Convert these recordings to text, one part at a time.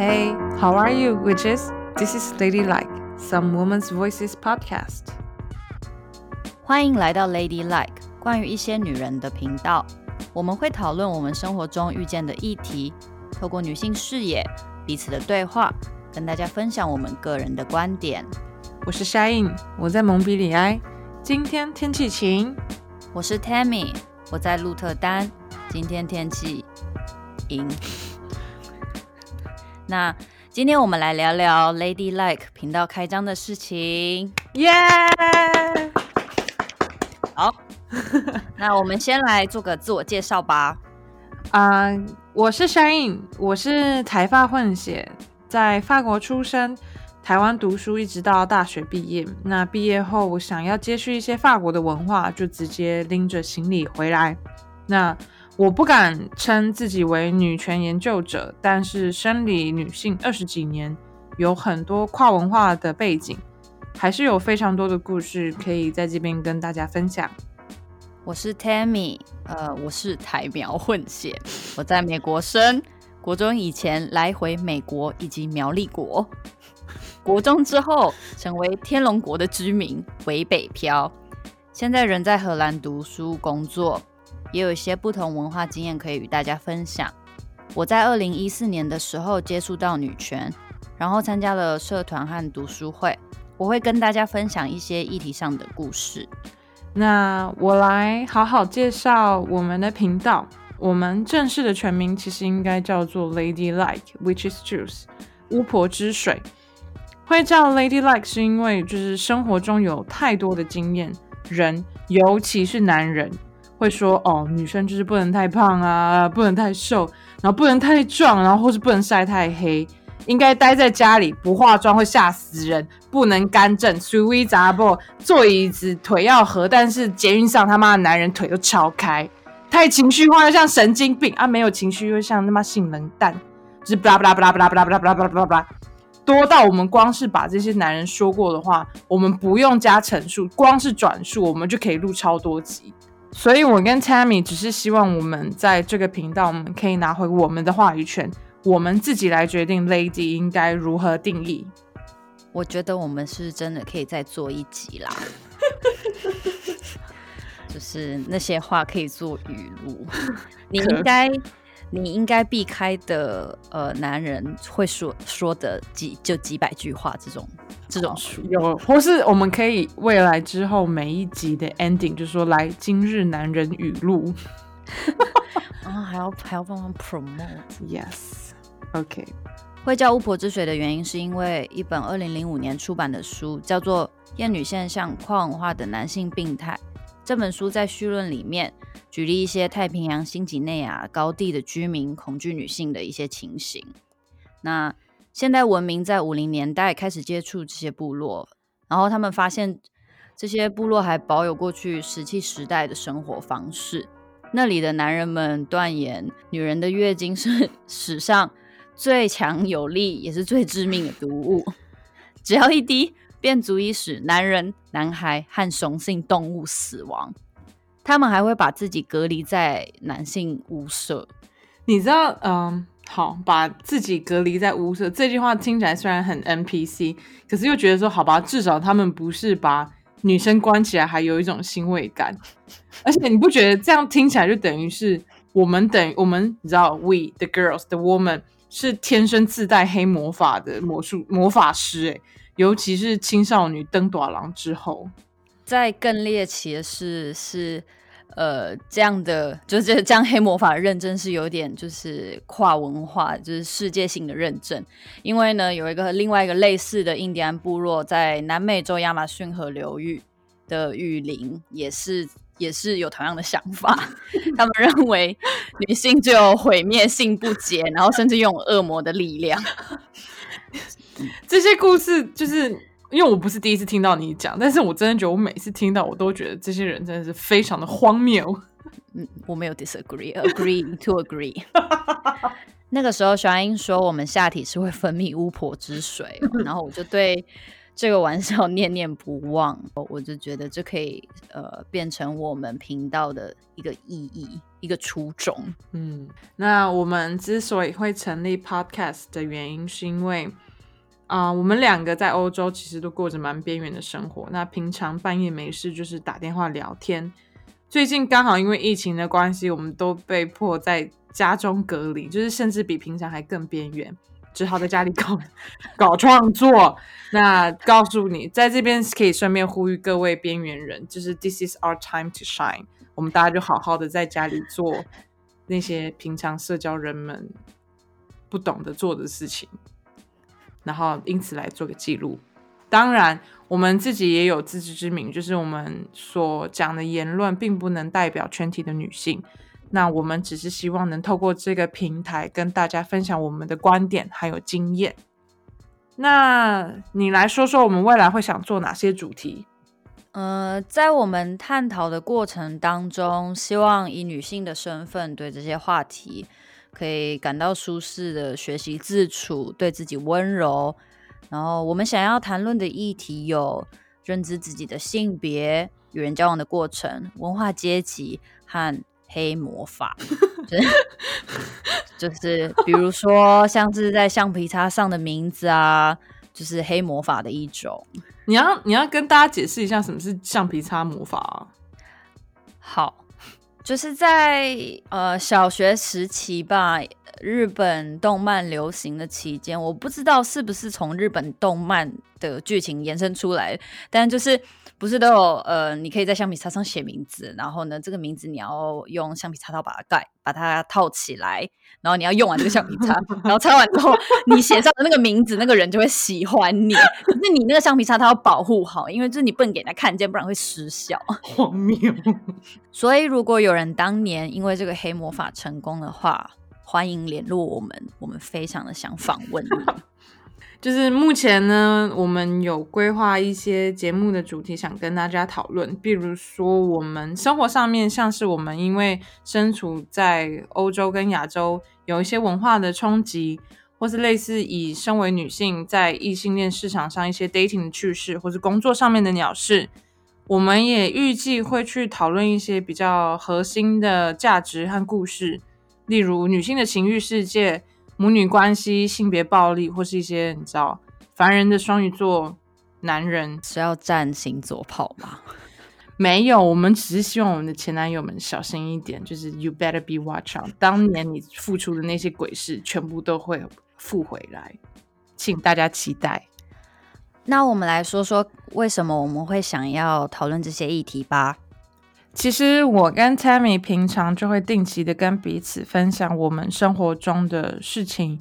Hey, how are you, witches? This is Ladylike, some women's voices podcast. 欢迎来到 Ladylike，关于一些女人的频道。我们会讨论我们生活中遇见的议题，透过女性视野、彼此的对话，跟大家分享我们个人的观点。我是 Shine，我在蒙彼利埃，今天天气晴。我是 Tammy，我在鹿特丹，今天天气阴。那今天我们来聊聊 Ladylike 频道开张的事情，耶、yeah!！好，那我们先来做个自我介绍吧。啊、uh,，我是 Shine，我是台法混血，在法国出生，台湾读书，一直到大学毕业。那毕业后，我想要接续一些法国的文化，就直接拎着行李回来。那我不敢称自己为女权研究者，但是生理女性二十几年，有很多跨文化的背景，还是有非常多的故事可以在这边跟大家分享。我是 Tammy，呃，我是台苗混血，我在美国生，国中以前来回美国以及苗栗国，国中之后成为天龙国的居民，回北漂，现在人在荷兰读书工作。也有一些不同文化经验可以与大家分享。我在二零一四年的时候接触到女权，然后参加了社团和读书会。我会跟大家分享一些议题上的故事。那我来好好介绍我们的频道。我们正式的全名其实应该叫做 Ladylike，Witches Juice，巫婆之水。会叫 Ladylike 是因为就是生活中有太多的经验，人尤其是男人。会说哦，女生就是不能太胖啊，不能太瘦，然后不能太壮，然后或是不能晒太黑，应该待在家里不化妆会吓死人，不能干正，随微杂不坐椅子腿要合，但是捷运上他妈的男人腿都超开，太情绪化又像神经病。啊，没有情绪又像他妈性冷淡，就是巴拉巴拉巴拉巴拉巴拉巴拉巴拉巴拉巴拉巴拉，多到我们光是把这些男人说过的话，我们不用加陈述，光是转述我们就可以录超多集。所以，我跟 Tammy 只是希望我们在这个频道，我们可以拿回我们的话语权，我们自己来决定 Lady 应该如何定义。我觉得我们是真的可以再做一集啦，就是那些话可以做语录，你应该。你应该避开的，呃，男人会说说的几就几百句话这种这种书有，或是我们可以未来之后每一集的 ending 就说来今日男人语录，啊还要还要帮忙 promote，yes，OK，会叫巫婆之水的原因是因为一本二零零五年出版的书叫做《厌女现象：跨文化的男性病态》。这本书在序论里面举例一些太平洋新几内亚高地的居民恐惧女性的一些情形。那现代文明在五零年代开始接触这些部落，然后他们发现这些部落还保有过去石器时代的生活方式。那里的男人们断言，女人的月经是 史上最强有力也是最致命的毒物，只要一滴。便足以使男人、男孩和雄性动物死亡。他们还会把自己隔离在男性屋舍。你知道，嗯，好，把自己隔离在屋舍这句话听起来虽然很 NPC，可是又觉得说，好吧，至少他们不是把女生关起来，还有一种欣慰感。而且你不觉得这样听起来就等于是我们等于我们，你知道，we the girls the woman 是天生自带黑魔法的魔术魔法师，诶。尤其是青少女登短廊之后，再更猎奇的是，是呃这样的，就是这样黑魔法的认证是有点就是跨文化，就是世界性的认证。因为呢，有一个另外一个类似的印第安部落，在南美洲亚马逊河流域的雨林，也是 也是有同样的想法。他们认为女性就有毁灭性不洁，然后甚至拥有恶魔的力量。这些故事就是因为我不是第一次听到你讲，但是我真的觉得我每次听到我都觉得这些人真的是非常的荒谬。嗯，我没有 disagree，agree to agree。那个时候，小英说我们下体是会分泌巫婆之水，然后我就对这个玩笑念念不忘，我就觉得这可以呃变成我们频道的一个意义，一个初衷。嗯，那我们之所以会成立 Podcast 的原因，是因为啊、我们两个在欧洲其实都过着蛮边缘的生活。那平常半夜没事就是打电话聊天。最近刚好因为疫情的关系，我们都被迫在家中隔离，就是甚至比平常还更边缘，只好在家里搞搞创作。那告诉你，在这边可以顺便呼吁各位边缘人，就是 This is our time to shine。我们大家就好好的在家里做那些平常社交人们不懂得做的事情。然后因此来做个记录。当然，我们自己也有自知之明，就是我们所讲的言论并不能代表全体的女性。那我们只是希望能透过这个平台跟大家分享我们的观点还有经验。那你来说说，我们未来会想做哪些主题？呃，在我们探讨的过程当中，希望以女性的身份对这些话题。可以感到舒适的学习自处，对自己温柔。然后我们想要谈论的议题有认知自己的性别、与人交往的过程、文化阶级和黑魔法。就是，就是比如说像是在橡皮擦上的名字啊，就是黑魔法的一种。你要你要跟大家解释一下什么是橡皮擦魔法啊？好。就是在呃小学时期吧，日本动漫流行的期间，我不知道是不是从日本动漫的剧情延伸出来，但就是不是都有呃，你可以在橡皮擦上写名字，然后呢，这个名字你要用橡皮擦套把它盖，把它套起来。然后你要用完这个橡皮擦，然后擦完之后，你写上的那个名字，那个人就会喜欢你。可是你那个橡皮擦，它要保护好，因为就是你不能给人家看见，不然会失效。荒谬。所以如果有人当年因为这个黑魔法成功的话，欢迎联络我们，我们非常的想访问你。就是目前呢，我们有规划一些节目的主题，想跟大家讨论。比如说，我们生活上面，像是我们因为身处在欧洲跟亚洲，有一些文化的冲击，或是类似以身为女性在异性恋市场上一些 dating 的趣事，或是工作上面的鸟事，我们也预计会去讨论一些比较核心的价值和故事，例如女性的情欲世界。母女关系、性别暴力，或是一些你知道烦人的双鱼座男人是要占星座炮吗？没有，我们只是希望我们的前男友们小心一点。就是 You better be watch out，当年你付出的那些鬼事，全部都会复回来，请大家期待。那我们来说说，为什么我们会想要讨论这些议题吧。其实我跟 Tammy 平常就会定期的跟彼此分享我们生活中的事情。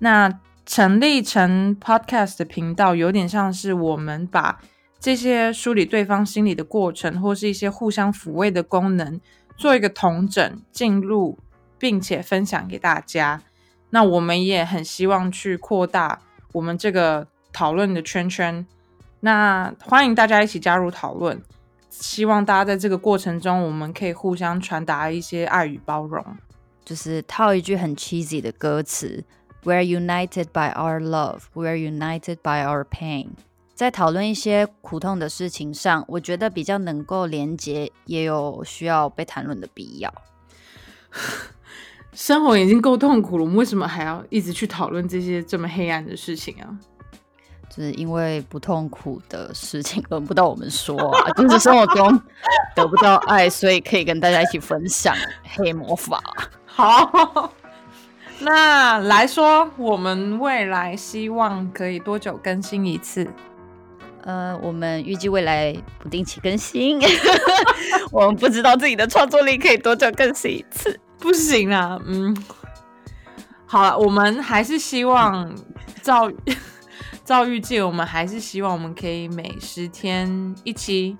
那成立成 Podcast 的频道，有点像是我们把这些梳理对方心理的过程，或是一些互相抚慰的功能，做一个同整进入，并且分享给大家。那我们也很希望去扩大我们这个讨论的圈圈。那欢迎大家一起加入讨论。希望大家在这个过程中，我们可以互相传达一些爱与包容。就是套一句很 cheesy 的歌词：“We're united by our love, we're united by our pain。”在讨论一些苦痛的事情上，我觉得比较能够连结，也有需要被谈论的必要。生活已经够痛苦了，我们为什么还要一直去讨论这些这么黑暗的事情啊？就是因为不痛苦的事情 轮不到我们说啊，就是生活中得不到爱，所以可以跟大家一起分享黑魔法。好，那来说，我们未来希望可以多久更新一次？呃，我们预计未来不定期更新，我们不知道自己的创作力可以多久更新一次，不行啊。嗯，好了，我们还是希望照。照预计，我们还是希望我们可以每十天一期，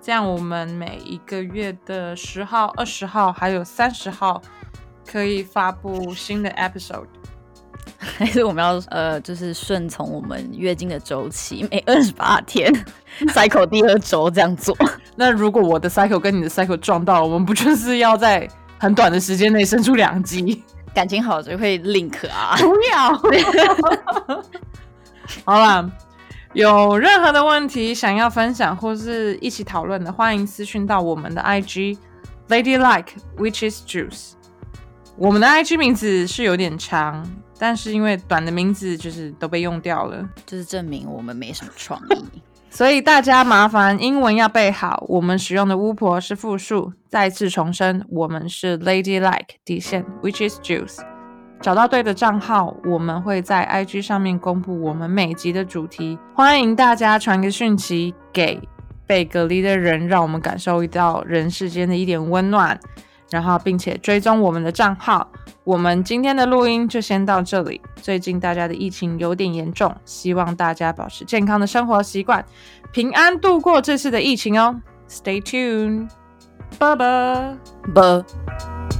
这样我们每一个月的十号、二十号还有三十号可以发布新的 episode。还是我们要呃，就是顺从我们月经的周期，每二十八天 cycle 第二周这样做。那如果我的 cycle 跟你的 cycle 撞到，我们不就是要在很短的时间内生出两集？感情好就会 link 啊？不要。好啦，有任何的问题想要分享或是一起讨论的，欢迎私讯到我们的 IG Ladylike Witches Juice。我们的 IG 名字是有点长，但是因为短的名字就是都被用掉了，就是证明我们没什么创意。所以大家麻烦英文要背好。我们使用的巫婆是复数。再次重申，我们是 Ladylike 底线 Witches Juice。找到对的账号，我们会在 IG 上面公布我们每集的主题。欢迎大家传个讯息给被隔离的人，让我们感受到人世间的一点温暖。然后，并且追踪我们的账号。我们今天的录音就先到这里。最近大家的疫情有点严重，希望大家保持健康的生活习惯，平安度过这次的疫情哦。Stay tuned，拜拜，拜。